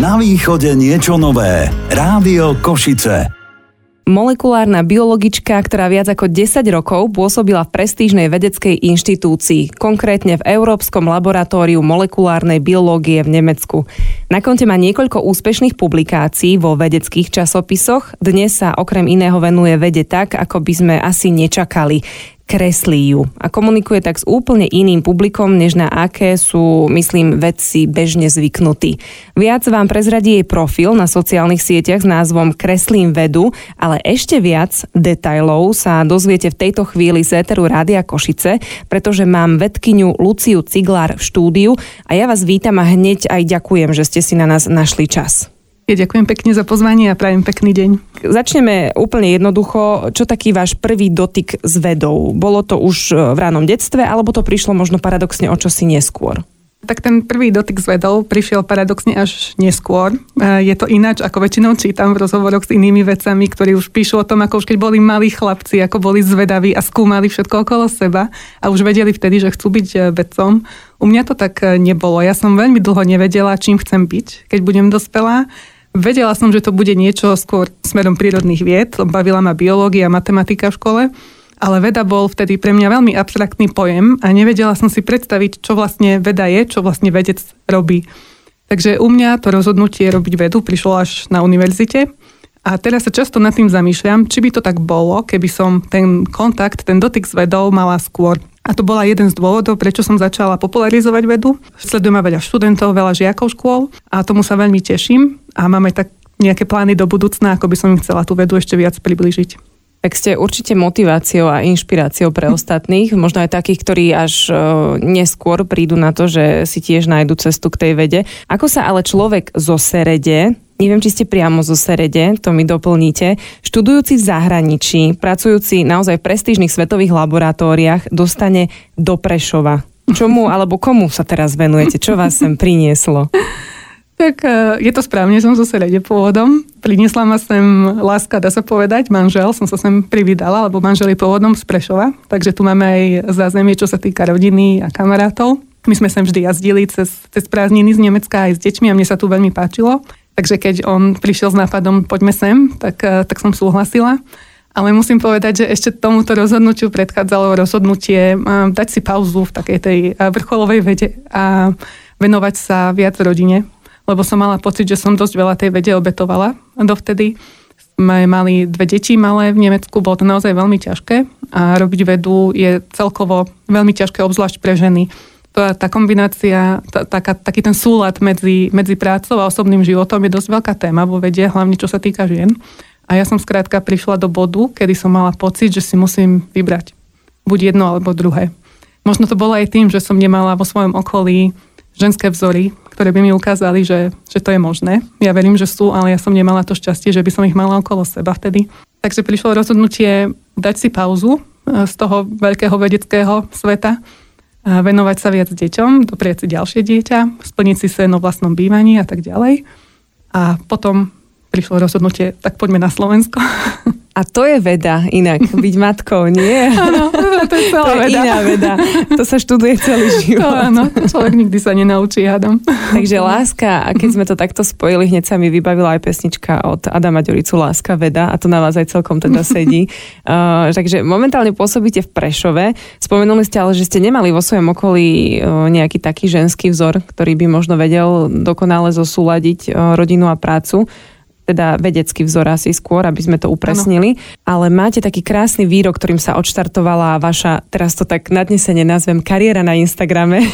Na východe niečo nové. Rádio Košice molekulárna biologička, ktorá viac ako 10 rokov pôsobila v prestížnej vedeckej inštitúcii, konkrétne v Európskom laboratóriu molekulárnej biológie v Nemecku. Na konte má niekoľko úspešných publikácií vo vedeckých časopisoch. Dnes sa okrem iného venuje vede tak, ako by sme asi nečakali kreslí ju a komunikuje tak s úplne iným publikom, než na aké sú, myslím, vedci bežne zvyknutí. Viac vám prezradí jej profil na sociálnych sieťach s názvom Kreslím vedu, ale ešte viac detajlov sa dozviete v tejto chvíli z Éteru Rádia Košice, pretože mám vedkyňu Luciu Ciglár v štúdiu a ja vás vítam a hneď aj ďakujem, že ste si na nás našli čas. Ja ďakujem pekne za pozvanie a prajem pekný deň. Začneme úplne jednoducho. Čo taký váš prvý dotyk s vedou? Bolo to už v ránom detstve, alebo to prišlo možno paradoxne o čosi neskôr? Tak ten prvý dotyk s vedou prišiel paradoxne až neskôr. E, je to ináč, ako väčšinou čítam v rozhovoroch s inými vecami, ktorí už píšu o tom, ako už keď boli malí chlapci, ako boli zvedaví a skúmali všetko okolo seba a už vedeli vtedy, že chcú byť e, vedcom. U mňa to tak e, nebolo. Ja som veľmi dlho nevedela, čím chcem byť, keď budem dospelá. Vedela som, že to bude niečo skôr smerom prírodných vied, bavila ma biológia matematika v škole, ale veda bol vtedy pre mňa veľmi abstraktný pojem a nevedela som si predstaviť, čo vlastne veda je, čo vlastne vedec robí. Takže u mňa to rozhodnutie robiť vedu prišlo až na univerzite a teraz sa často nad tým zamýšľam, či by to tak bolo, keby som ten kontakt, ten dotyk s vedou mala skôr. A to bola jeden z dôvodov, prečo som začala popularizovať vedu. Sledujem veľa študentov, veľa žiakov škôl a tomu sa veľmi teším a máme tak nejaké plány do budúcna, ako by som im chcela tú vedu ešte viac približiť. Tak ste určite motiváciou a inšpiráciou pre ostatných, možno aj takých, ktorí až e, neskôr prídu na to, že si tiež nájdu cestu k tej vede. Ako sa ale človek zo Serede, neviem, či ste priamo zo Serede, to mi doplníte, študujúci v zahraničí, pracujúci naozaj v prestížnych svetových laboratóriách, dostane do Prešova. Čomu alebo komu sa teraz venujete? Čo vás sem prinieslo? Tak e, je to správne, som zo Serede pôvodom. Priniesla ma sem láska, dá sa povedať, manžel, som sa sem privydala, lebo manžel je pôvodom z Prešova, takže tu máme aj zázemie, čo sa týka rodiny a kamarátov. My sme sem vždy jazdili cez, cez prázdniny z Nemecka aj s deťmi a mne sa tu veľmi páčilo. Takže keď on prišiel s nápadom, poďme sem, tak, e, tak som súhlasila. Ale musím povedať, že ešte tomuto rozhodnutiu predchádzalo rozhodnutie e, dať si pauzu v takej tej vrcholovej vede a venovať sa viac rodine lebo som mala pocit, že som dosť veľa tej vede obetovala dovtedy. Sme mali dve deti malé v Nemecku, bolo to naozaj veľmi ťažké a robiť vedu je celkovo veľmi ťažké, obzvlášť pre ženy. Tá, tá kombinácia, tá, taká, taký ten súlad medzi, medzi prácou a osobným životom je dosť veľká téma vo vede, hlavne čo sa týka žien. A ja som skrátka prišla do bodu, kedy som mala pocit, že si musím vybrať buď jedno alebo druhé. Možno to bolo aj tým, že som nemala vo svojom okolí ženské vzory, ktoré by mi ukázali, že, že to je možné. Ja verím, že sú, ale ja som nemala to šťastie, že by som ich mala okolo seba vtedy. Takže prišlo rozhodnutie dať si pauzu e, z toho veľkého vedeckého sveta venovať sa viac deťom, doprieť si ďalšie dieťa, splniť si sen o vlastnom bývaní a tak ďalej. A potom prišlo rozhodnutie, tak poďme na Slovensko. A to je veda inak, byť matkou, nie? Áno, to je celá to je veda. iná veda. To sa študuje celý život. To áno, človek nikdy sa nenaučí, hádam. Takže láska, a keď sme to takto spojili, hneď sa mi vybavila aj pesnička od Adama Ďuricu Láska veda a to na vás aj celkom teda sedí. Uh, takže momentálne pôsobíte v Prešove. Spomenuli ste ale, že ste nemali vo svojom okolí uh, nejaký taký ženský vzor, ktorý by možno vedel dokonale zosúľadiť uh, rodinu a prácu teda vedecký vzor asi skôr, aby sme to upresnili. Ano. Ale máte taký krásny výrok, ktorým sa odštartovala vaša, teraz to tak nadnesene nazvem, kariéra na Instagrame.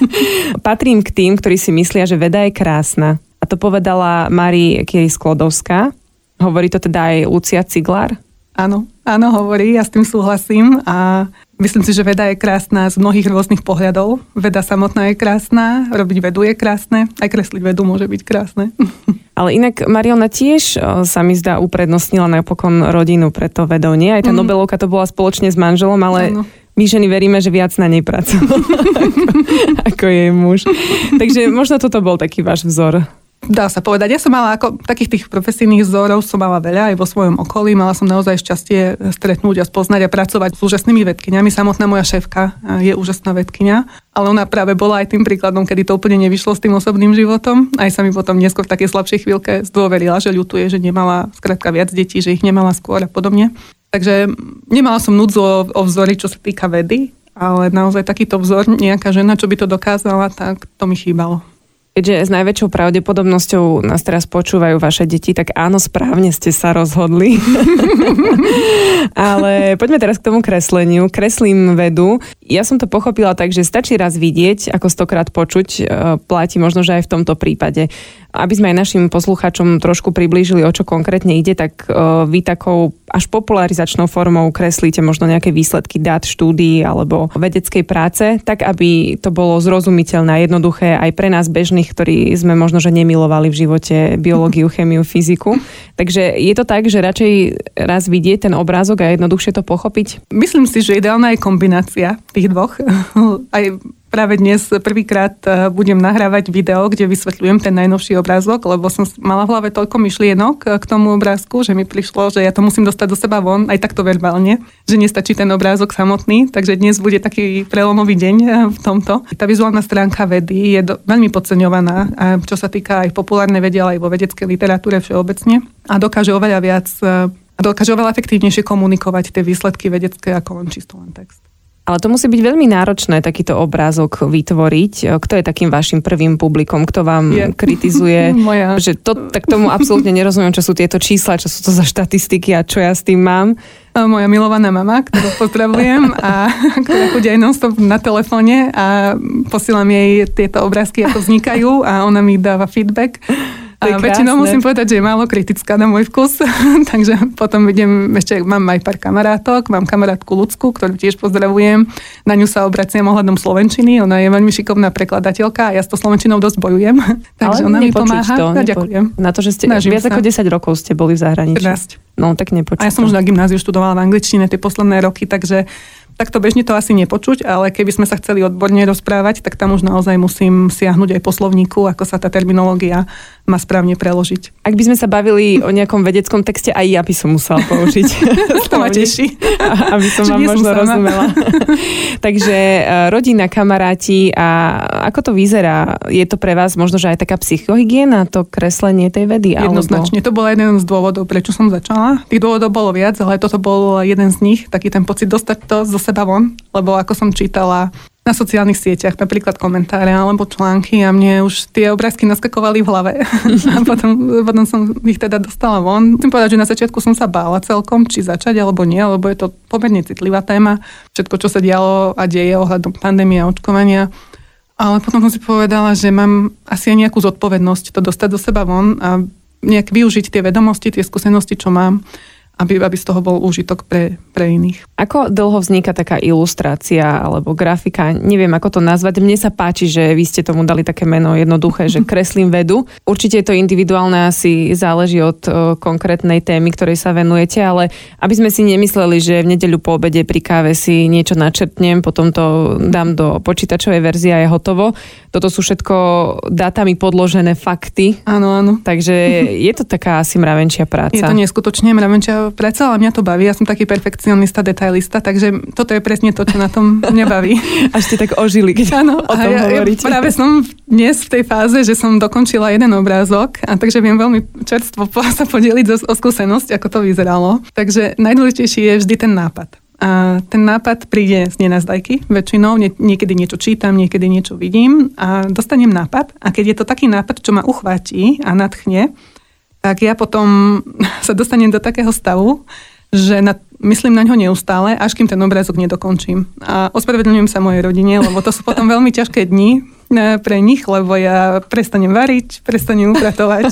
Patrím k tým, ktorí si myslia, že veda je krásna. A to povedala Mari Kiri Sklodovská. Hovorí to teda aj Lucia Ciglár? Áno, áno, hovorí, ja s tým súhlasím a myslím si, že veda je krásna z mnohých rôznych pohľadov. Veda samotná je krásna, robiť vedu je krásne, aj kresliť vedu môže byť krásne. Ale inak Mariona tiež sa mi zdá uprednostnila napokon rodinu pre to vedou. Nie? Aj tá mm. Nobelovka to bola spoločne s manželom, ale ano. my ženy veríme, že viac na nej pracovala ako, ako jej muž. Takže možno toto bol taký váš vzor. Dá sa povedať. Ja som mala ako takých tých profesijných vzorov som mala veľa aj vo svojom okolí. Mala som naozaj šťastie stretnúť a spoznať a pracovať s úžasnými vedkyňami. Samotná moja šéfka je úžasná vedkyňa, ale ona práve bola aj tým príkladom, kedy to úplne nevyšlo s tým osobným životom. Aj sa mi potom neskôr v takej slabšej chvíľke zdôverila, že ľutuje, že nemala skrátka viac detí, že ich nemala skôr a podobne. Takže nemala som núdzu o, o vzory, čo sa týka vedy, ale naozaj takýto vzor, nejaká žena, čo by to dokázala, tak to mi chýbalo. Keďže s najväčšou pravdepodobnosťou nás teraz počúvajú vaše deti, tak áno, správne ste sa rozhodli. Ale poďme teraz k tomu kresleniu. Kreslím vedu. Ja som to pochopila tak, že stačí raz vidieť, ako stokrát počuť, e, platí možno, že aj v tomto prípade. Aby sme aj našim poslucháčom trošku priblížili, o čo konkrétne ide, tak e, vy takou až popularizačnou formou kreslíte možno nejaké výsledky dát, štúdií alebo vedeckej práce, tak aby to bolo zrozumiteľné a jednoduché aj pre nás bežných, ktorí sme možno, že nemilovali v živote biológiu, chemiu, fyziku. Takže je to tak, že radšej raz vidieť ten obrázok a jednoduchšie to pochopiť? Myslím si, že ideálna je kombinácia tých dvoch. Aj práve dnes prvýkrát e, budem nahrávať video, kde vysvetľujem ten najnovší obrázok, lebo som mala v hlave toľko myšlienok e, k tomu obrázku, že mi prišlo, že ja to musím dostať do seba von, aj takto verbálne, že nestačí ten obrázok samotný, takže dnes bude taký prelomový deň e, v tomto. Tá vizuálna stránka vedy je do, veľmi podceňovaná, čo sa týka aj populárnej vede, ale aj vo vedeckej literatúre všeobecne a dokáže oveľa viac a dokáže oveľa efektívnejšie komunikovať tie výsledky vedecké ako len čisto len text. Ale to musí byť veľmi náročné takýto obrázok vytvoriť. Kto je takým vašim prvým publikom? Kto vám je. kritizuje? Moja. Že to, tak tomu absolútne nerozumiem, čo sú tieto čísla, čo sú to za štatistiky a čo ja s tým mám. Moja milovaná mama, ktorú pozdravujem a ktorá chodí aj non na telefóne a posielam jej tieto obrázky, ako vznikajú a ona mi dáva feedback. A väčšinou musím povedať, že je málo kritická na môj vkus, takže potom idem, ešte mám aj pár kamarátok, mám kamarátku Lucku, ktorú tiež pozdravujem, na ňu sa obraciam ohľadom Slovenčiny, ona je veľmi šikovná prekladateľka a ja s to Slovenčinou dosť bojujem, takže Ale ona mi pomáha. To, nepo- ďakujem. Na to, že ste Snažím viac sa. ako 10 rokov ste boli v zahraničí. 13. No, tak nepočuť. A ja som už na gymnáziu študovala v angličtine tie posledné roky, takže Takto bežne to asi nepočuť, ale keby sme sa chceli odborne rozprávať, tak tam už naozaj musím siahnuť aj po slovníku, ako sa tá terminológia má správne preložiť. Ak by sme sa bavili o nejakom vedeckom texte, aj ja by som musela použiť. to ma teší. Aby som vám možno rozumela. Takže e, rodina, kamaráti a ako to vyzerá? Je to pre vás možno, že aj taká psychohygiena, to kreslenie tej vedy? Jednoznačne. Alebo... To bol jeden z dôvodov, prečo som začala. Tých dôvodov bolo viac, ale toto bol jeden z nich. Taký ten pocit dostať to zo seba von, lebo ako som čítala na sociálnych sieťach, napríklad komentáre alebo články a mne už tie obrázky naskakovali v hlave. a potom, potom som ich teda dostala von. Chcem povedať, že na začiatku som sa bála celkom, či začať alebo nie, lebo je to pomerne citlivá téma. Všetko, čo sa dialo a deje ohľadom pandémie a očkovania. Ale potom som si povedala, že mám asi aj nejakú zodpovednosť to dostať do seba von a nejak využiť tie vedomosti, tie skúsenosti, čo mám aby, aby z toho bol úžitok pre, pre iných. Ako dlho vzniká taká ilustrácia alebo grafika? Neviem, ako to nazvať. Mne sa páči, že vy ste tomu dali také meno jednoduché, že kreslím vedu. Určite je to individuálne, asi záleží od o, konkrétnej témy, ktorej sa venujete, ale aby sme si nemysleli, že v nedeľu po obede pri káve si niečo načrtnem, potom to dám do počítačovej verzie a je hotovo. Toto sú všetko dátami podložené fakty. Áno, áno. Takže je to taká asi mravenčia práca. Je to neskutočne mravenčia predsa, ale mňa to baví. Ja som taký perfekcionista, detailista, takže toto je presne to, čo na tom mňa baví. Až ste tak ožili, keď ano, o tom ja, hovoríte. Ja práve som dnes v tej fáze, že som dokončila jeden obrázok a takže viem veľmi čerstvo sa podeliť o, o skúsenosť, ako to vyzeralo. Takže najdôležitejší je vždy ten nápad. A ten nápad príde z nenazdajky väčšinou, nie, niekedy niečo čítam, niekedy niečo vidím a dostanem nápad a keď je to taký nápad, čo ma uchváti a nadchne, tak ja potom sa dostanem do takého stavu, že na, myslím na ňo neustále, až kým ten obrázok nedokončím. A ospravedlňujem sa mojej rodine, lebo to sú potom veľmi ťažké dni e, pre nich, lebo ja prestanem variť, prestanem upratovať.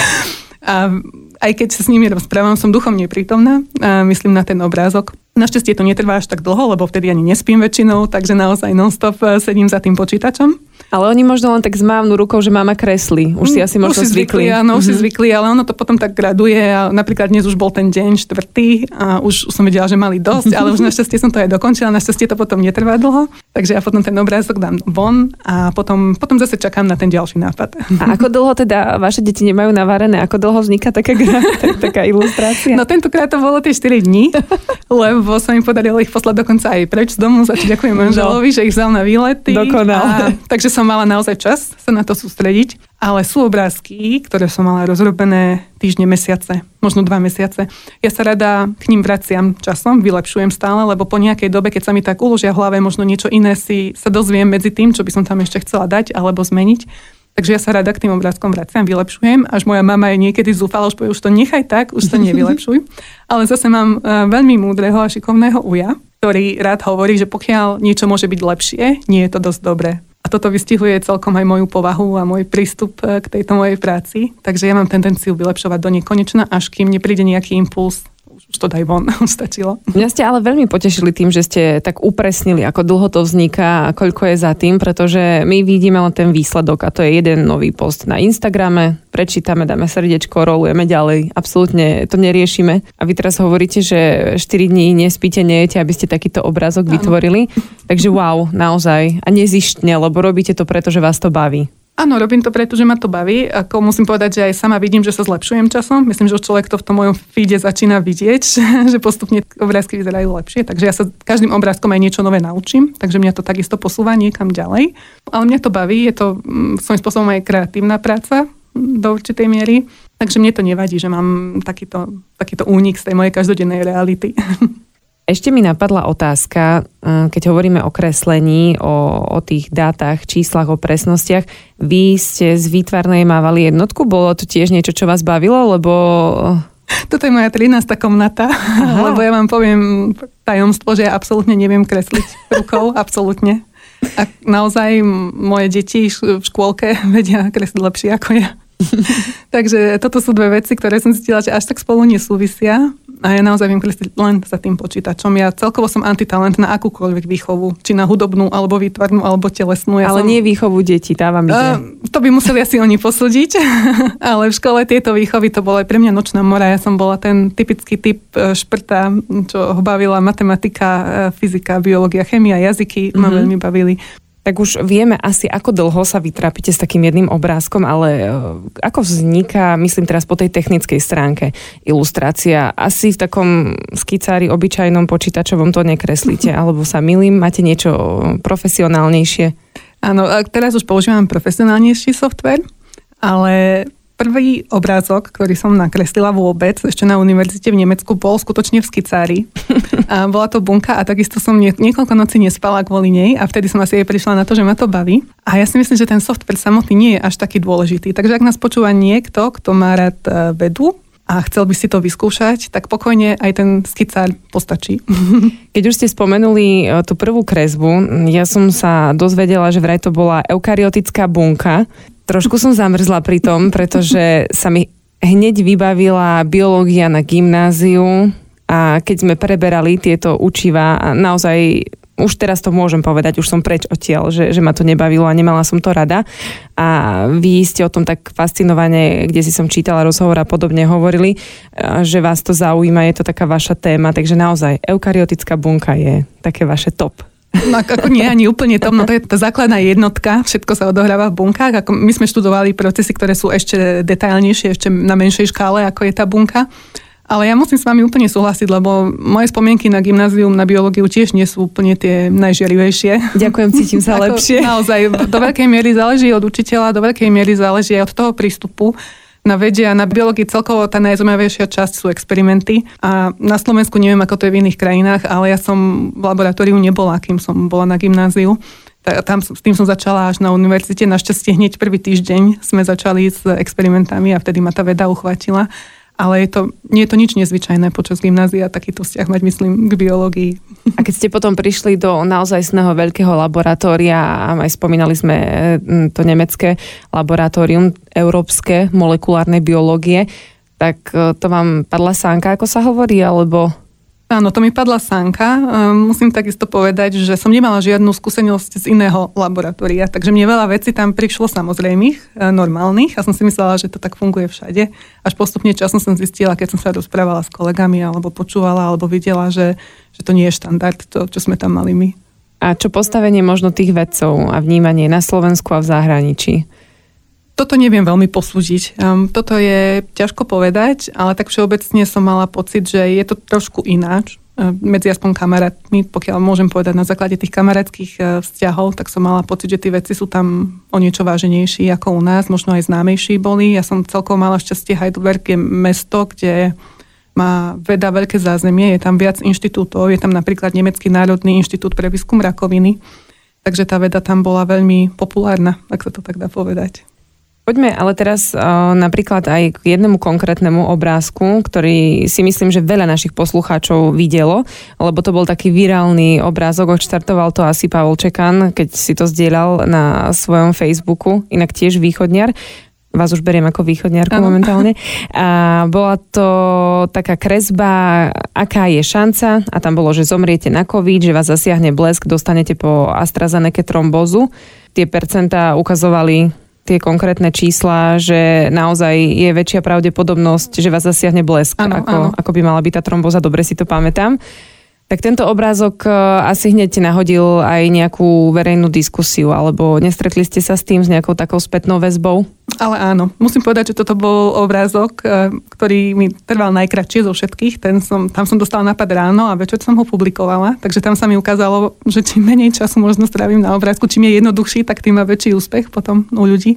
a aj keď sa s nimi rozprávam, som duchom neprítomná a myslím na ten obrázok. Našťastie to netrvá až tak dlho, lebo vtedy ani nespím väčšinou, takže naozaj non-stop e, sedím za tým počítačom. Ale oni možno len tak zmávnu rukou, že mama kreslí. Už si asi možno už si zvykli. zvykli. Áno, už si zvykli, ale ono to potom tak graduje a napríklad dnes už bol ten deň štvrtý a už som vedela, že mali dosť, ale už našťastie som to aj dokončila, našťastie to potom netrvá dlho, takže ja potom ten obrázok dám von a potom, potom zase čakám na ten ďalší nápad. A ako dlho teda vaše deti nemajú navarené? Ako dlho vzniká taká, taká ilustrácia? No tentokrát to bolo tie 4 dní, lebo sa mi podarilo ich poslať dokonca aj preč z domu, za čo ďakujem manželovi, že ich vzal na výlety. Dokonale. A, takže som mala naozaj čas sa na to sústrediť. Ale sú obrázky, ktoré som mala rozrobené týždne, mesiace, možno dva mesiace. Ja sa rada k ním vraciam časom, vylepšujem stále, lebo po nejakej dobe, keď sa mi tak uložia v hlave, možno niečo iné si sa dozviem medzi tým, čo by som tam ešte chcela dať alebo zmeniť. Takže ja sa rada k tým obrázkom vraciam, vylepšujem, až moja mama je niekedy zúfala, už povie, už to nechaj tak, už to nevylepšuj. Ale zase mám uh, veľmi múdreho a šikovného uja, ktorý rád hovorí, že pokiaľ niečo môže byť lepšie, nie je to dosť dobré. A toto vystihuje celkom aj moju povahu a môj prístup e, k tejto mojej práci. Takže ja mám tendenciu vylepšovať do nekonečna, až kým nepríde nejaký impuls, to daj von, stačilo. Mňa ste ale veľmi potešili tým, že ste tak upresnili, ako dlho to vzniká a koľko je za tým, pretože my vidíme len ten výsledok a to je jeden nový post na Instagrame, prečítame, dáme srdiečko, rolujeme ďalej, absolútne to neriešime. A vy teraz hovoríte, že 4 dní nespíte, nejete, aby ste takýto obrázok vytvorili. Takže wow, naozaj. A nezištne, lebo robíte to preto, že vás to baví. Áno, robím to preto, že ma to baví. Ako musím povedať, že aj sama vidím, že sa zlepšujem časom. Myslím, že už človek to v tom mojom feede začína vidieť, že postupne obrázky vyzerajú lepšie. Takže ja sa každým obrázkom aj niečo nové naučím, takže mňa to takisto posúva niekam ďalej. Ale mňa to baví, je to mm, svojím spôsobom aj kreatívna práca mm, do určitej miery. Takže mne to nevadí, že mám takýto, takýto únik z tej mojej každodennej reality. Ešte mi napadla otázka, eh, keď hovoríme o kreslení, o, o tých dátach, číslach, o presnostiach. Vy ste z výtvarnej mávali jednotku? Bolo to tiež niečo, čo vás bavilo? Lebo Toto je moja 13. komnata, Aha. lebo ja vám poviem tajomstvo, že ja absolútne neviem kresliť rukou, absolútne. A naozaj moje deti v škôlke vedia kresliť lepšie ako ja. Takže toto sú dve veci, ktoré som zistila, že až tak spolu nesúvisia. A ja naozaj viem kresliť len za tým počítačom. Ja celkovo som antitalent na akúkoľvek výchovu. Či na hudobnú, alebo výtvarnú, alebo telesnú. Ja ale som... nie výchovu detí, dávam ide. Uh, to by museli asi oni posúdiť. ale v škole tieto výchovy to bolo aj pre mňa nočná mora. Ja som bola ten typický typ e, šprta, čo ho bavila matematika, e, fyzika, biológia, chemia, jazyky. Mm-hmm. Ma mhm. veľmi bavili tak už vieme asi, ako dlho sa vytrápite s takým jedným obrázkom, ale e, ako vzniká, myslím teraz po tej technickej stránke, ilustrácia? Asi v takom skicári obyčajnom počítačovom to nekreslíte, alebo sa milím, máte niečo profesionálnejšie? Áno, teraz už používam profesionálnejší software, ale prvý obrázok, ktorý som nakreslila vôbec, ešte na univerzite v Nemecku, bol skutočne v skicári. A bola to bunka a takisto som nie, niekoľko nocí nespala kvôli nej a vtedy som asi aj prišla na to, že ma to baví. A ja si myslím, že ten software samotný nie je až taký dôležitý. Takže ak nás počúva niekto, kto má rád e, vedu, a chcel by si to vyskúšať, tak pokojne aj ten skicár postačí. Keď už ste spomenuli e, tú prvú kresbu, ja som sa dozvedela, že vraj to bola eukaryotická bunka. Trošku som zamrzla pri tom, pretože sa mi hneď vybavila biológia na gymnáziu a keď sme preberali tieto učiva, naozaj už teraz to môžem povedať, už som preč odtiaľ, že, že ma to nebavilo a nemala som to rada. A vy ste o tom tak fascinovane, kde si som čítala rozhovor a podobne hovorili, že vás to zaujíma, je to taká vaša téma, takže naozaj eukaryotická bunka je také vaše top. No ako nie, ani úplne tom, no to je tá základná jednotka, všetko sa odohráva v bunkách. Ako my sme študovali procesy, ktoré sú ešte detailnejšie, ešte na menšej škále, ako je tá bunka. Ale ja musím s vami úplne súhlasiť, lebo moje spomienky na gymnázium, na biológiu tiež nie sú úplne tie najžiarivejšie. Ďakujem, cítim sa lepšie. Naozaj, do veľkej miery záleží od učiteľa, do veľkej miery záleží aj od toho prístupu na vede a na biológii celkovo tá najzaujímavejšia časť sú experimenty. A na Slovensku neviem, ako to je v iných krajinách, ale ja som v laboratóriu nebola, kým som bola na gymnáziu. Tam s tým som začala až na univerzite. Našťastie hneď prvý týždeň sme začali s experimentami a vtedy ma tá veda uchvátila ale je to, nie je to nič nezvyčajné počas gymnázia takýto vzťah mať, myslím, k biológii. A keď ste potom prišli do naozajstného veľkého laboratória, a aj spomínali sme to nemecké laboratórium európske molekulárnej biológie, tak e, to vám padla sánka, ako sa hovorí, alebo... Áno, to mi padla sánka. Ehm, musím takisto povedať, že som nemala žiadnu skúsenosť z iného laboratória, takže mne veľa vecí tam prišlo samozrejmých, e, normálnych a som si myslela, že to tak funguje všade. Až postupne časom som zistila, keď som sa rozprávala s kolegami alebo počúvala alebo videla, že, že to nie je štandard, to, čo sme tam mali my. A čo postavenie možno tých vedcov a vnímanie na Slovensku a v zahraničí? Toto neviem veľmi posúdiť. Um, toto je ťažko povedať, ale tak všeobecne som mala pocit, že je to trošku ináč uh, medzi aspoň kamarátmi, pokiaľ môžem povedať na základe tých kamarátskych uh, vzťahov, tak som mala pocit, že tie veci sú tam o niečo váženejší ako u nás, možno aj známejší boli. Ja som celkom mala šťastie, Heidelberg je mesto, kde má veda veľké zázemie, je tam viac inštitútov, je tam napríklad Nemecký národný inštitút pre výskum rakoviny, takže tá veda tam bola veľmi populárna, ak sa to tak dá povedať. Poďme ale teraz uh, napríklad aj k jednému konkrétnemu obrázku, ktorý si myslím, že veľa našich poslucháčov videlo, lebo to bol taký virálny obrázok, odštartoval to asi Pavol Čekan, keď si to zdieľal na svojom Facebooku, inak tiež východniar vás už beriem ako východniarku ano. momentálne. A bola to taká kresba, aká je šanca a tam bolo, že zomriete na COVID, že vás zasiahne blesk, dostanete po AstraZeneca trombozu. Tie percentá ukazovali tie konkrétne čísla, že naozaj je väčšia pravdepodobnosť, že vás zasiahne blesk, ano, ako, ano. ako by mala byť tá tromboza, dobre si to pamätám. Tak tento obrázok e, asi hneď nahodil aj nejakú verejnú diskusiu, alebo nestretli ste sa s tým, s nejakou takou spätnou väzbou? Ale áno, musím povedať, že toto bol obrázok, e, ktorý mi trval najkratšie zo všetkých. Ten som, tam som dostala napad ráno a večer som ho publikovala, takže tam sa mi ukázalo, že čím menej času možno strávim na obrázku, čím je jednoduchší, tak tým má väčší úspech potom u ľudí.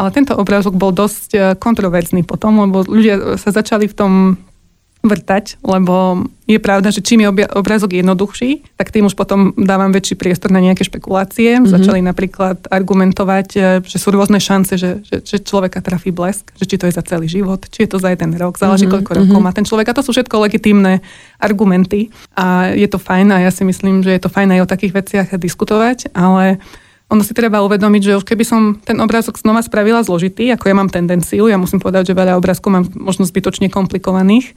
Ale tento obrázok bol dosť e, kontroverzný potom, lebo ľudia sa začali v tom vrtať, lebo je pravda, že čím je obrázok jednoduchší, tak tým už potom dávam väčší priestor na nejaké špekulácie. Mm-hmm. Začali napríklad argumentovať, e, že sú rôzne šance, že, že, že človeka trafí blesk, že či to je za celý život, či je to za jeden rok, záleží mm-hmm. koľko rokov mhm. má ten človek. A to sú všetko legitímne argumenty a je to fajn a ja si myslím, že je to fajn aj o takých veciach diskutovať, ale ono si treba uvedomiť, že už keby som ten obrázok znova spravila zložitý, ako ja mám tendenciu, ja musím povedať, že veľa obrázkov mám možno zbytočne komplikovaných,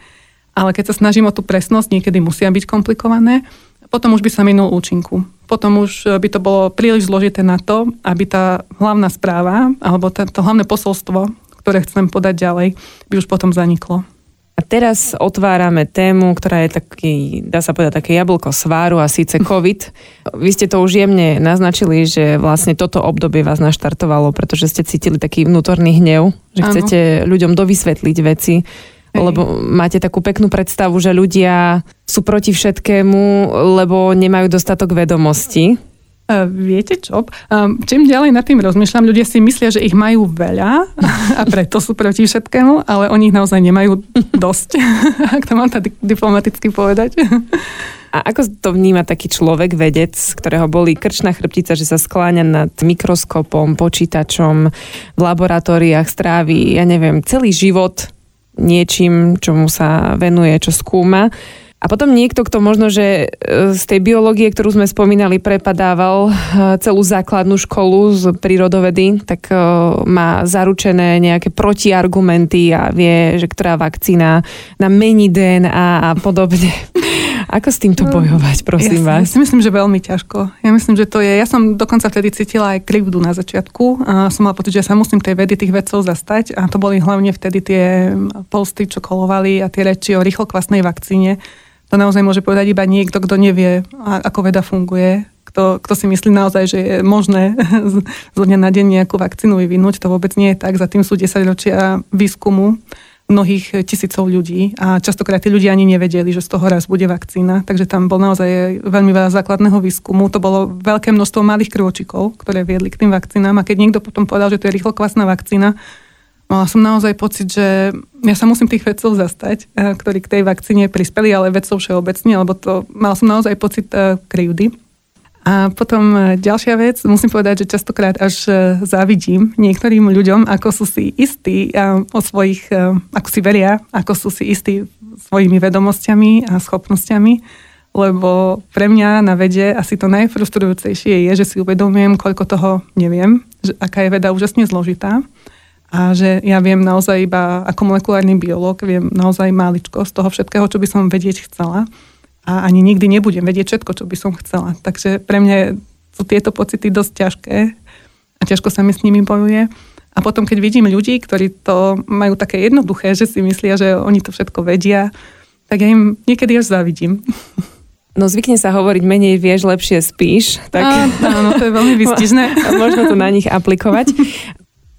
ale keď sa snažím o tú presnosť, niekedy musia byť komplikované, potom už by sa minul účinku. Potom už by to bolo príliš zložité na to, aby tá hlavná správa, alebo to hlavné posolstvo, ktoré chcem podať ďalej, by už potom zaniklo. A teraz otvárame tému, ktorá je taký, dá sa povedať, také jablko sváru a síce COVID. Vy ste to už jemne naznačili, že vlastne toto obdobie vás naštartovalo, pretože ste cítili taký vnútorný hnev, že ano. chcete ľuďom dovysvetliť veci lebo máte takú peknú predstavu, že ľudia sú proti všetkému, lebo nemajú dostatok vedomostí. Uh, viete čo? Um, čím ďalej nad tým rozmýšľam, ľudia si myslia, že ich majú veľa a preto sú proti všetkému, ale oni ich naozaj nemajú dosť, ak to mám tak diplomaticky povedať. A ako to vníma taký človek, vedec, ktorého boli krčná chrbtica, že sa skláňa nad mikroskopom, počítačom, v laboratóriách strávi, ja neviem, celý život niečím, čomu sa venuje, čo skúma. A potom niekto, kto možno, že e, z tej biológie, ktorú sme spomínali, prepadával e, celú základnú školu z prírodovedy, tak e, má zaručené nejaké protiargumenty a vie, že ktorá vakcína nám mení DNA a podobne. Ako s týmto no, bojovať, prosím ja, vás? Si myslím, že veľmi ťažko. Ja myslím, že to je... Ja som dokonca vtedy cítila aj krivdu na začiatku. A som mala pocit, že sa musím tej vedy tých vedcov zastať. A to boli hlavne vtedy tie posty, čo kolovali a tie reči o rýchlokvasnej vakcíne to naozaj môže povedať iba niekto, kto nevie, ako veda funguje, kto, kto si myslí naozaj, že je možné z, z dňa na deň nejakú vakcínu vyvinúť. To vôbec nie je tak. Za tým sú 10 ročia výskumu mnohých tisícov ľudí a častokrát tí ľudia ani nevedeli, že z toho raz bude vakcína. Takže tam bol naozaj veľmi veľa základného výskumu. To bolo veľké množstvo malých krôčikov, ktoré viedli k tým vakcínám. A keď niekto potom povedal, že to je rýchlokvasná vakcína, Mala som naozaj pocit, že ja sa musím tých vedcov zastať, eh, ktorí k tej vakcíne prispeli, ale vedcov všeobecne, lebo to mal som naozaj pocit eh, krivdy. A potom eh, ďalšia vec, musím povedať, že častokrát až závidím niektorým ľuďom, ako sú si istí o svojich, ako si veria, ako sú si istí svojimi vedomosťami a schopnosťami, lebo pre mňa na vede asi to najfrustrujúcejšie je, že si uvedomujem, koľko toho neviem, že aká je veda úžasne zložitá a že ja viem naozaj iba ako molekulárny biológ, viem naozaj máličko z toho všetkého, čo by som vedieť chcela. A ani nikdy nebudem vedieť všetko, čo by som chcela. Takže pre mňa sú tieto pocity dosť ťažké a ťažko sa mi s nimi bojuje. A potom, keď vidím ľudí, ktorí to majú také jednoduché, že si myslia, že oni to všetko vedia, tak ja im niekedy až závidím. No zvykne sa hovoriť menej vieš, lepšie spíš. Tak... Áno, to je veľmi vystižné. Možno to na nich aplikovať.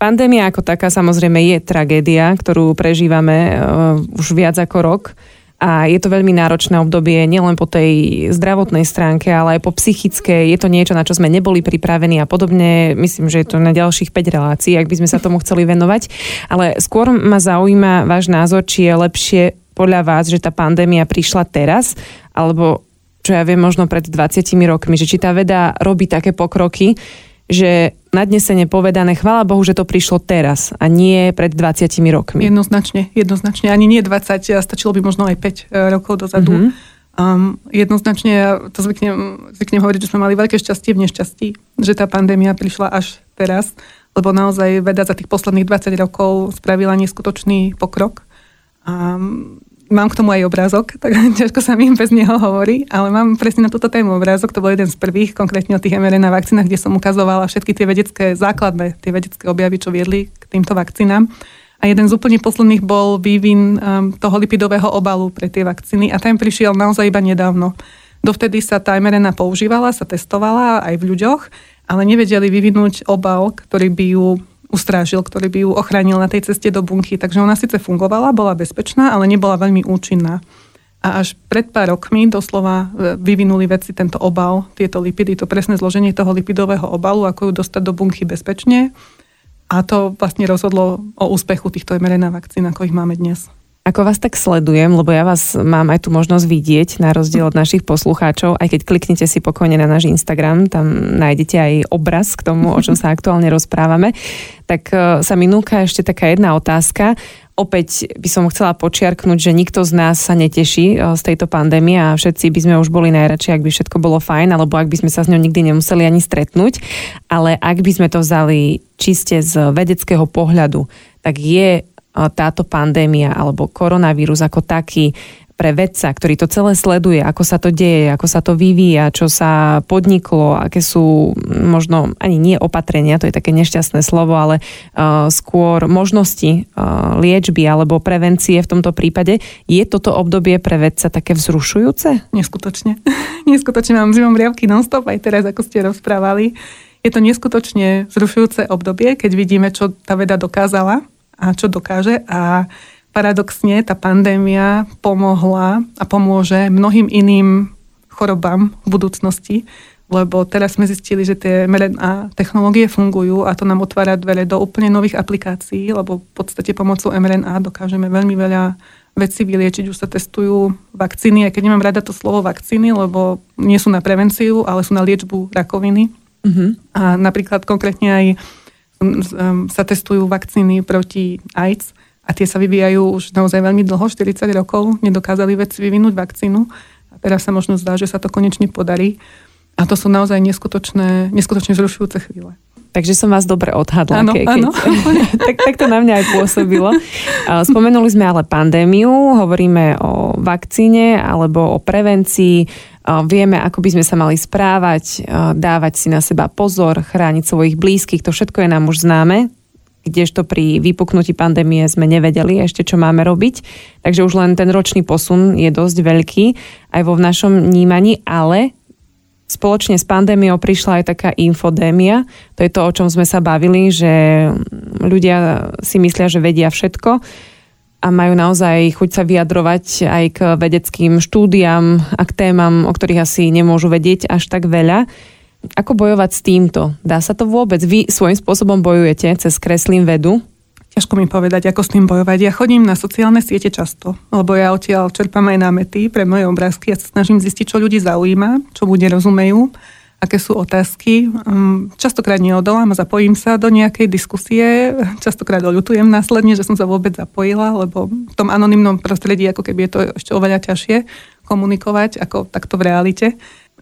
Pandémia ako taká samozrejme je tragédia, ktorú prežívame uh, už viac ako rok. A je to veľmi náročné obdobie nielen po tej zdravotnej stránke, ale aj po psychické. Je to niečo, na čo sme neboli pripravení a podobne. Myslím, že je to na ďalších 5 relácií, ak by sme sa tomu chceli venovať. Ale skôr ma zaujíma váš názor, či je lepšie podľa vás, že tá pandémia prišla teraz, alebo čo ja viem, možno pred 20 rokmi, že či tá veda robí také pokroky, že nadnesene povedané, chvála Bohu, že to prišlo teraz a nie pred 20 rokmi. Jednoznačne, jednoznačne. Ani nie 20, stačilo by možno aj 5 e, rokov dozadu. Mm-hmm. Um, jednoznačne, to zvyknem, zvyknem hovoriť, že sme mali veľké šťastie v nešťastí, že tá pandémia prišla až teraz, lebo naozaj veda za tých posledných 20 rokov spravila neskutočný pokrok. Um, Mám k tomu aj obrázok, tak ťažko sa mi bez neho hovorí, ale mám presne na túto tému obrázok. To bol jeden z prvých, konkrétne o tých mRNA vakcínach, kde som ukazovala všetky tie vedecké základné, tie vedecké objavy, čo viedli k týmto vakcínám. A jeden z úplne posledných bol vývin um, toho lipidového obalu pre tie vakcíny a ten prišiel naozaj iba nedávno. Dovtedy sa tá mRNA používala, sa testovala aj v ľuďoch, ale nevedeli vyvinúť obal, ktorý by ju ustrážil, ktorý by ju ochránil na tej ceste do bunky. Takže ona síce fungovala, bola bezpečná, ale nebola veľmi účinná. A až pred pár rokmi doslova e, vyvinuli veci tento obal, tieto lipidy, to presné zloženie toho lipidového obalu, ako ju dostať do bunky bezpečne. A to vlastne rozhodlo o úspechu týchto mRNA vakcín, ako ich máme dnes. Ako vás tak sledujem, lebo ja vás mám aj tu možnosť vidieť, na rozdiel od našich poslucháčov, aj keď kliknete si pokojne na náš Instagram, tam nájdete aj obraz k tomu, o čom sa aktuálne rozprávame, tak e, sa mi núka ešte taká jedna otázka. Opäť by som chcela počiarknúť, že nikto z nás sa neteší e, z tejto pandémie a všetci by sme už boli najradšej, ak by všetko bolo fajn, alebo ak by sme sa s ňou nikdy nemuseli ani stretnúť. Ale ak by sme to vzali čiste z vedeckého pohľadu, tak je táto pandémia alebo koronavírus ako taký pre vedca, ktorý to celé sleduje, ako sa to deje, ako sa to vyvíja, čo sa podniklo, aké sú možno ani nie opatrenia, to je také nešťastné slovo, ale uh, skôr možnosti uh, liečby alebo prevencie v tomto prípade. Je toto obdobie pre vedca také vzrušujúce? Neskutočne. Neskutočne mám zimom riavky non-stop, aj teraz, ako ste rozprávali. Je to neskutočne vzrušujúce obdobie, keď vidíme, čo tá veda dokázala a čo dokáže a paradoxne tá pandémia pomohla a pomôže mnohým iným chorobám v budúcnosti, lebo teraz sme zistili, že tie mRNA technológie fungujú a to nám otvára dvere do úplne nových aplikácií, lebo v podstate pomocou mRNA dokážeme veľmi veľa veci vyliečiť. Už sa testujú vakcíny, aj keď nemám rada to slovo vakcíny, lebo nie sú na prevenciu, ale sú na liečbu rakoviny. Mm-hmm. A napríklad konkrétne aj sa testujú vakcíny proti AIDS a tie sa vyvíjajú už naozaj veľmi dlho, 40 rokov, nedokázali vedci vyvinúť vakcínu a teraz sa možno zdá, že sa to konečne podarí. A to sú naozaj neskutočné, neskutočne zrušujúce chvíle. Takže som vás dobre odhadla. Áno, ke, áno. tak, tak to na mňa aj pôsobilo. Spomenuli sme ale pandémiu, hovoríme o vakcíne alebo o prevencii. Vieme, ako by sme sa mali správať, dávať si na seba pozor, chrániť svojich blízkych. To všetko je nám už známe kdežto pri vypuknutí pandémie sme nevedeli ešte, čo máme robiť. Takže už len ten ročný posun je dosť veľký aj vo v našom vnímaní, ale spoločne s pandémiou prišla aj taká infodémia. To je to, o čom sme sa bavili, že ľudia si myslia, že vedia všetko a majú naozaj chuť sa vyjadrovať aj k vedeckým štúdiám a k témam, o ktorých asi nemôžu vedieť až tak veľa. Ako bojovať s týmto? Dá sa to vôbec? Vy svojím spôsobom bojujete cez kreslím vedu? Ťažko mi povedať, ako s tým bojovať. Ja chodím na sociálne siete často, lebo ja odtiaľ čerpám aj námety pre moje obrázky. Ja sa snažím zistiť, čo ľudí zaujíma, čo ľudia rozumejú, aké sú otázky. Um, častokrát neodolám a zapojím sa do nejakej diskusie. Častokrát oľutujem následne, že som sa vôbec zapojila, lebo v tom anonymnom prostredí ako keby je to ešte oveľa ťažšie komunikovať ako takto v realite.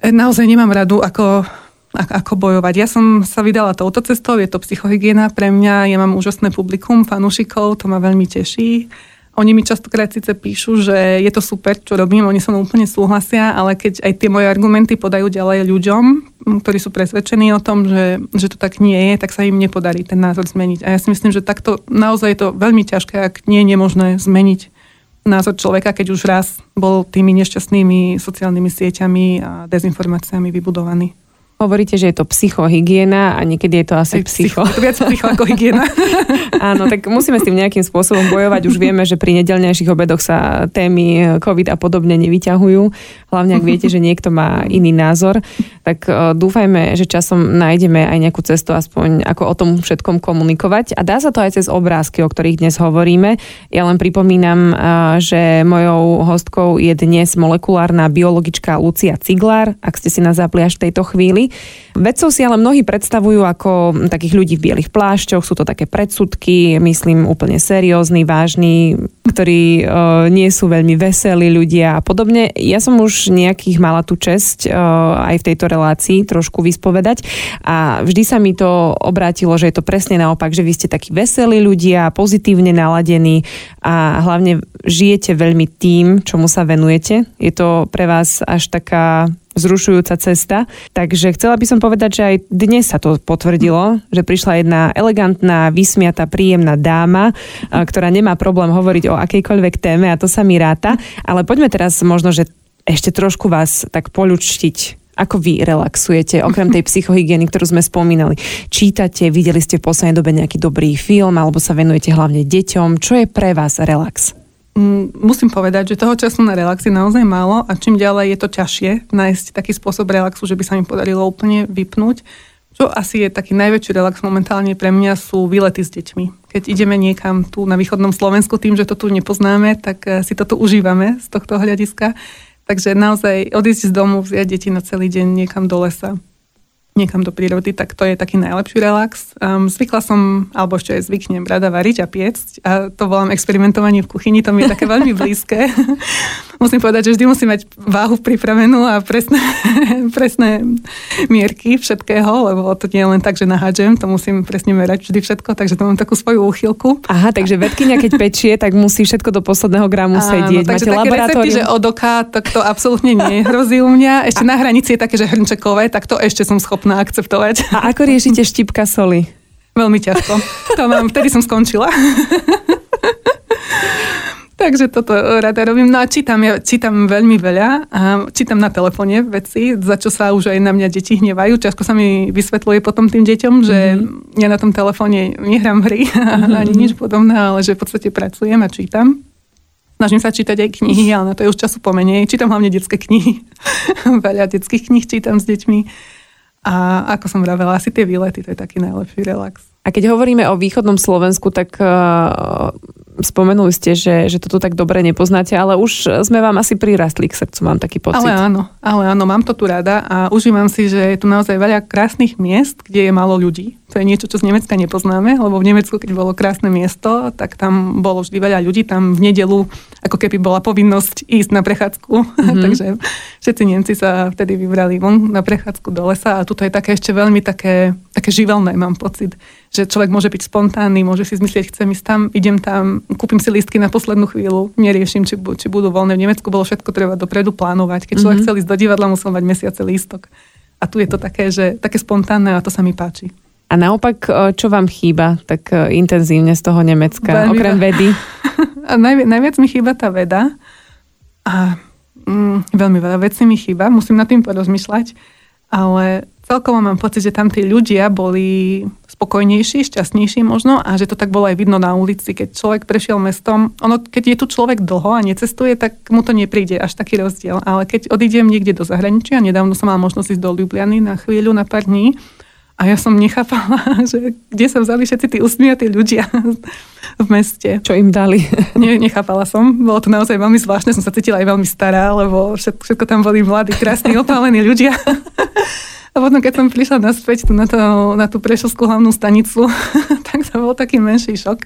Naozaj nemám radu, ako ako bojovať. Ja som sa vydala touto cestou, je to psychohygiena pre mňa, ja mám úžasné publikum fanúšikov, to ma veľmi teší oni mi častokrát síce píšu, že je to super, čo robím, oni so mnou úplne súhlasia, ale keď aj tie moje argumenty podajú ďalej ľuďom, ktorí sú presvedčení o tom, že, že to tak nie je, tak sa im nepodarí ten názor zmeniť. A ja si myslím, že takto naozaj je to veľmi ťažké, ak nie je nemožné zmeniť názor človeka, keď už raz bol tými nešťastnými sociálnymi sieťami a dezinformáciami vybudovaný. Hovoríte, že je to psychohygiena a niekedy je to asi psycho. psycho. Viac psycho ako hygiena. Áno, tak musíme s tým nejakým spôsobom bojovať. Už vieme, že pri nedelnejších obedoch sa témy COVID a podobne nevyťahujú. Hlavne ak viete, že niekto má iný názor. Tak e, dúfajme, že časom nájdeme aj nejakú cestu, aspoň ako o tom všetkom komunikovať. A dá sa to aj cez obrázky, o ktorých dnes hovoríme. Ja len pripomínam, e, že mojou hostkou je dnes molekulárna biologička Lucia Ciglár, ak ste si nás zapli až v tejto chvíli. Vedcov si ale mnohí predstavujú ako takých ľudí v bielých plášťoch, sú to také predsudky, myslím úplne seriózni, vážni, ktorí uh, nie sú veľmi veselí ľudia a podobne. Ja som už nejakých mala tú čest uh, aj v tejto relácii trošku vyspovedať a vždy sa mi to obrátilo, že je to presne naopak, že vy ste takí veselí ľudia, pozitívne naladení a hlavne žijete veľmi tým, čomu sa venujete. Je to pre vás až taká vzrušujúca cesta. Takže chcela by som povedať, že aj dnes sa to potvrdilo, že prišla jedna elegantná, vysmiatá, príjemná dáma, ktorá nemá problém hovoriť o akejkoľvek téme a to sa mi ráta. Ale poďme teraz možno, že ešte trošku vás tak poľučtiť ako vy relaxujete, okrem tej psychohygieny, ktorú sme spomínali? Čítate, videli ste v poslednej dobe nejaký dobrý film, alebo sa venujete hlavne deťom? Čo je pre vás relax? Mm, musím povedať, že toho času na relax je naozaj málo a čím ďalej je to ťažšie nájsť taký spôsob relaxu, že by sa mi podarilo úplne vypnúť. Čo asi je taký najväčší relax momentálne pre mňa sú výlety s deťmi. Keď ideme niekam tu na východnom Slovensku tým, že to tu nepoznáme, tak eh, si to tu užívame z tohto hľadiska. Takže naozaj odísť z domu, vziať deti na celý deň niekam do lesa niekam do prírody, tak to je taký najlepší relax. Um, zvykla som, alebo ešte aj zvyknem, rada variť a piecť a to volám experimentovanie v kuchyni, to mi je také veľmi blízke. musím povedať, že vždy musím mať váhu pripravenú a presné, presné mierky všetkého, lebo to nie je len tak, že nahádžem, to musím presne merať vždy všetko, takže to mám takú svoju úchylku. Aha, takže vedkynia, keď pečie, tak musí všetko do posledného gramu Áno, sedieť. Takže Máte také recepty, že od oka, tak to absolútne nehrozí u mňa. Ešte a... na hranici je také, že hrnčekové, tak to ešte som schopná schopná akceptovať. A ako riešite štipka soli? Veľmi ťažko. To mám, vtedy som skončila. Takže toto rada robím. No a čítam, ja čítam veľmi veľa a čítam na telefóne veci, za čo sa už aj na mňa deti hnevajú. Časko sa mi vysvetľuje potom tým deťom, že mm-hmm. ja na tom telefóne nehrám hry mm-hmm. ani nič podobné, ale že v podstate pracujem a čítam. Snažím sa čítať aj knihy, ale na to je už času pomenej. Čítam hlavne detské knihy. veľa detských kníh čítam s deťmi. A ako som vravela, asi tie výlety, to je taký najlepší relax. A keď hovoríme o východnom Slovensku, tak uh, spomenuli ste, že, že to tu tak dobre nepoznáte, ale už sme vám asi prirastli k srdcu, mám taký pocit. Ale áno, ale áno, mám to tu rada a užívam si, že je tu naozaj veľa krásnych miest, kde je málo ľudí. To je niečo, čo z Nemecka nepoznáme, lebo v Nemecku, keď bolo krásne miesto, tak tam bolo vždy veľa ľudí. Tam v nedelu ako keby bola povinnosť ísť na prechádzku. Mm-hmm. Takže všetci Nemci sa vtedy vybrali von na prechádzku do lesa a tuto je také ešte veľmi také, také živelné, mám pocit. Že človek môže byť spontánny, môže si zmyslieť, chcem ísť tam, idem tam, kúpim si listky na poslednú chvíľu, neriešim, či, či budú voľné. V Nemecku bolo všetko treba dopredu plánovať. Keď človek mm-hmm. chcel ísť do divadla, musel mať mesiace lístok. A tu je to také, že také spontánne a to sa mi páči. A naopak, e, čo vám chýba tak e, intenzívne z toho Nemecka, Veľmi okrem vedy? A najvi- najviac mi chýba tá veda. A mm, veľmi veľa vecí mi chýba, musím nad tým porozmýšľať. Ale celkovo mám pocit, že tam tí ľudia boli spokojnejší, šťastnejší možno a že to tak bolo aj vidno na ulici. Keď človek prešiel mestom, ono, keď je tu človek dlho a necestuje, tak mu to nepríde až taký rozdiel. Ale keď odídem niekde do zahraničia, nedávno som mala možnosť ísť do Ljubljany na chvíľu, na pár dní, a ja som nechápala, že kde sa vzali všetci tí usmiatí ľudia v meste. Čo im dali? Ne, nechápala som. Bolo to naozaj veľmi zvláštne. Som sa cítila aj veľmi stará, lebo všetko, všetko tam boli mladí, krásni, opálení ľudia. A potom, keď som prišla naspäť tu na, to, na tú prešovskú hlavnú stanicu, tak to bol taký menší šok.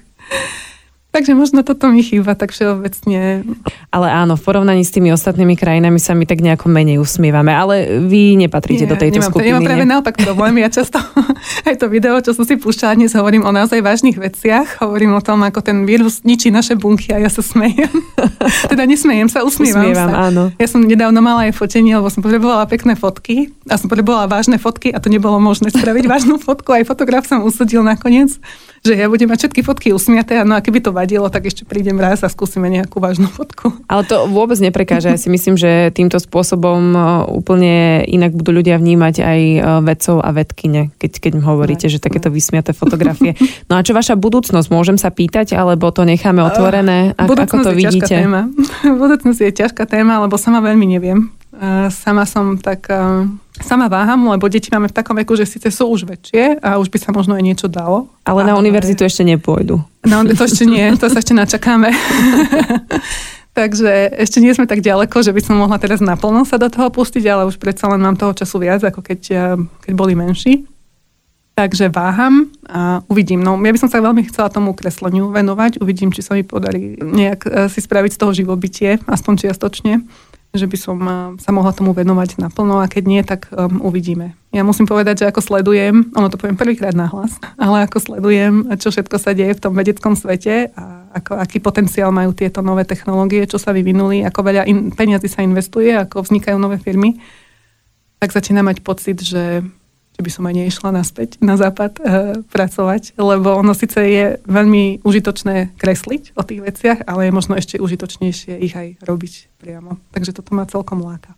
Takže možno toto mi chýba tak všeobecne. Ale áno, v porovnaní s tými ostatnými krajinami sa my tak nejako menej usmievame. Ale vy nepatríte Nie, do tejto nemám, skupiny. Nemám práve nie? naopak problémy. Ja často aj to video, čo som si púšťala, dnes hovorím o naozaj vážnych veciach. Hovorím o tom, ako ten vírus ničí naše bunky a ja sa smejem. teda nesmejem sa, usmievam, Usmievam, sa. áno. Ja som nedávno mala aj fotenie, lebo som potrebovala pekné fotky a som potrebovala vážne fotky a to nebolo možné spraviť vážnu fotku. Aj fotograf som usudil nakoniec, že ja budem mať všetky fotky usmiaté no a keby to vadilo, tak ešte prídem raz a skúsime nejakú vážnu fotku. Ale to vôbec neprekáža. Ja si myslím, že týmto spôsobom e, úplne inak budú ľudia vnímať aj e, vedcov a vedkyne, keď, keď im hovoríte, že takéto vysmiaté fotografie. No a čo vaša budúcnosť? Môžem sa pýtať, alebo to necháme otvorené? Ak, ako to je ťažká vidíte? téma. Budúcnosť je ťažká téma, lebo sama veľmi neviem. Uh, Sama som tak... Sama váham, lebo deti máme v takom veku, že síce sú už väčšie a už by sa možno aj niečo dalo. Ale na univerzitu ešte nepôjdu. No, to ešte nie, to sa ešte načakáme. Takže ešte nie sme tak ďaleko, že by som mohla teraz naplno sa do toho pustiť, ale už predsa len mám toho času viac, ako keď, eh, keď boli menší. Takže váham a uvidím. No, ja by som sa veľmi chcela tomu kresleniu venovať. Uvidím, či sa mi podarí nejak eh, si spraviť z toho živobytie, aspoň čiastočne, že by som eh, sa mohla tomu venovať naplno a keď nie, tak um, uvidíme. Ja musím povedať, že ako sledujem, ono to poviem prvýkrát nahlas, ale ako sledujem, čo všetko sa deje v tom vedeckom svete a ako, aký potenciál majú tieto nové technológie, čo sa vyvinuli, ako veľa in, peniazy sa investuje, ako vznikajú nové firmy, tak začínam mať pocit, že že by som aj neišla naspäť na západ e, pracovať, lebo ono síce je veľmi užitočné kresliť o tých veciach, ale je možno ešte užitočnejšie ich aj robiť priamo. Takže toto ma celkom láka.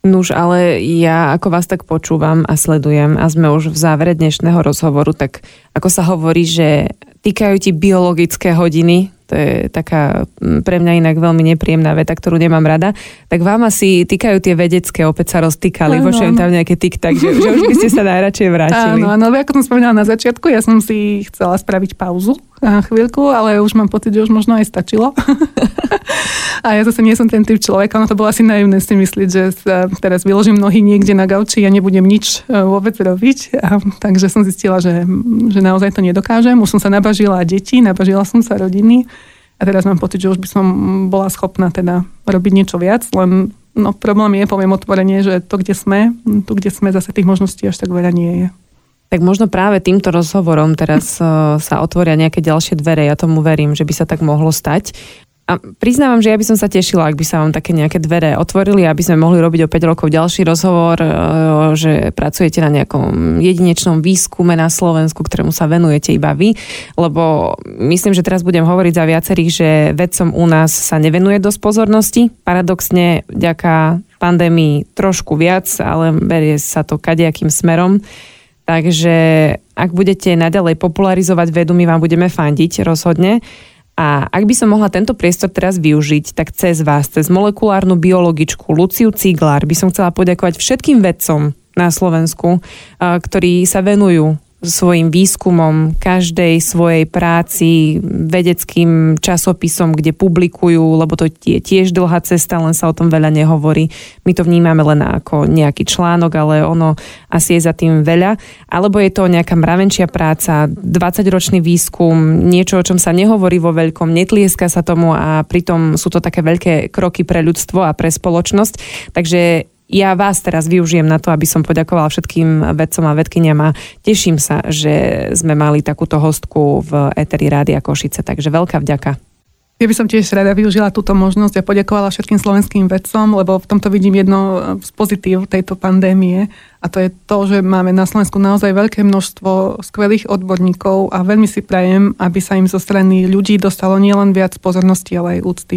Nuž, ale ja ako vás tak počúvam a sledujem a sme už v závere dnešného rozhovoru, tak ako sa hovorí, že týkajú ti biologické hodiny, to je taká mm, pre mňa inak veľmi nepríjemná veta, ktorú nemám rada, tak vám asi týkajú tie vedecké, opäť sa roztýkali, Áno, áno. tam nejaké tik-tak, že, že už by ste sa najradšej vrátili. Áno, áno, ako som spomínala na začiatku, ja som si chcela spraviť pauzu a chvíľku, ale už mám pocit, že už možno aj stačilo. a ja zase nie som ten typ človeka, ono to bolo asi naivné si myslieť, že sa teraz vyložím nohy niekde na gauči a nebudem nič e, vôbec robiť. A, takže som zistila, že, že naozaj to nedokážem. Už som sa nabažila deti, nabažila som sa rodiny a teraz mám pocit, že už by som bola schopná teda robiť niečo viac, len no, problém je, poviem otvorene, že to, kde sme, tu, kde sme, zase tých možností až tak veľa nie je. Tak možno práve týmto rozhovorom teraz uh, sa otvoria nejaké ďalšie dvere, ja tomu verím, že by sa tak mohlo stať. A priznávam, že ja by som sa tešila, ak by sa vám také nejaké dvere otvorili, aby sme mohli robiť o 5 rokov ďalší rozhovor, e, že pracujete na nejakom jedinečnom výskume na Slovensku, ktorému sa venujete iba vy, lebo myslím, že teraz budem hovoriť za viacerých, že vedcom u nás sa nevenuje dosť pozornosti. Paradoxne, vďaka pandémii trošku viac, ale berie sa to kadejakým smerom. Takže ak budete naďalej popularizovať vedu, my vám budeme fandiť rozhodne. A ak by som mohla tento priestor teraz využiť, tak cez vás, cez molekulárnu biologičku Luciu Ciglár by som chcela poďakovať všetkým vedcom na Slovensku, ktorí sa venujú svojim výskumom, každej svojej práci, vedeckým časopisom, kde publikujú, lebo to je tiež dlhá cesta, len sa o tom veľa nehovorí. My to vnímame len ako nejaký článok, ale ono asi je za tým veľa. Alebo je to nejaká mravenčia práca, 20-ročný výskum, niečo, o čom sa nehovorí vo veľkom, netlieska sa tomu a pritom sú to také veľké kroky pre ľudstvo a pre spoločnosť. Takže ja vás teraz využijem na to, aby som poďakovala všetkým vedcom a vedkyniam a teším sa, že sme mali takúto hostku v Eteri Rádia Košice, takže veľká vďaka. Ja by som tiež rada využila túto možnosť a poďakovala všetkým slovenským vedcom, lebo v tomto vidím jedno z pozitív tejto pandémie a to je to, že máme na Slovensku naozaj veľké množstvo skvelých odborníkov a veľmi si prajem, aby sa im zo strany ľudí dostalo nielen viac pozornosti, ale aj úcty.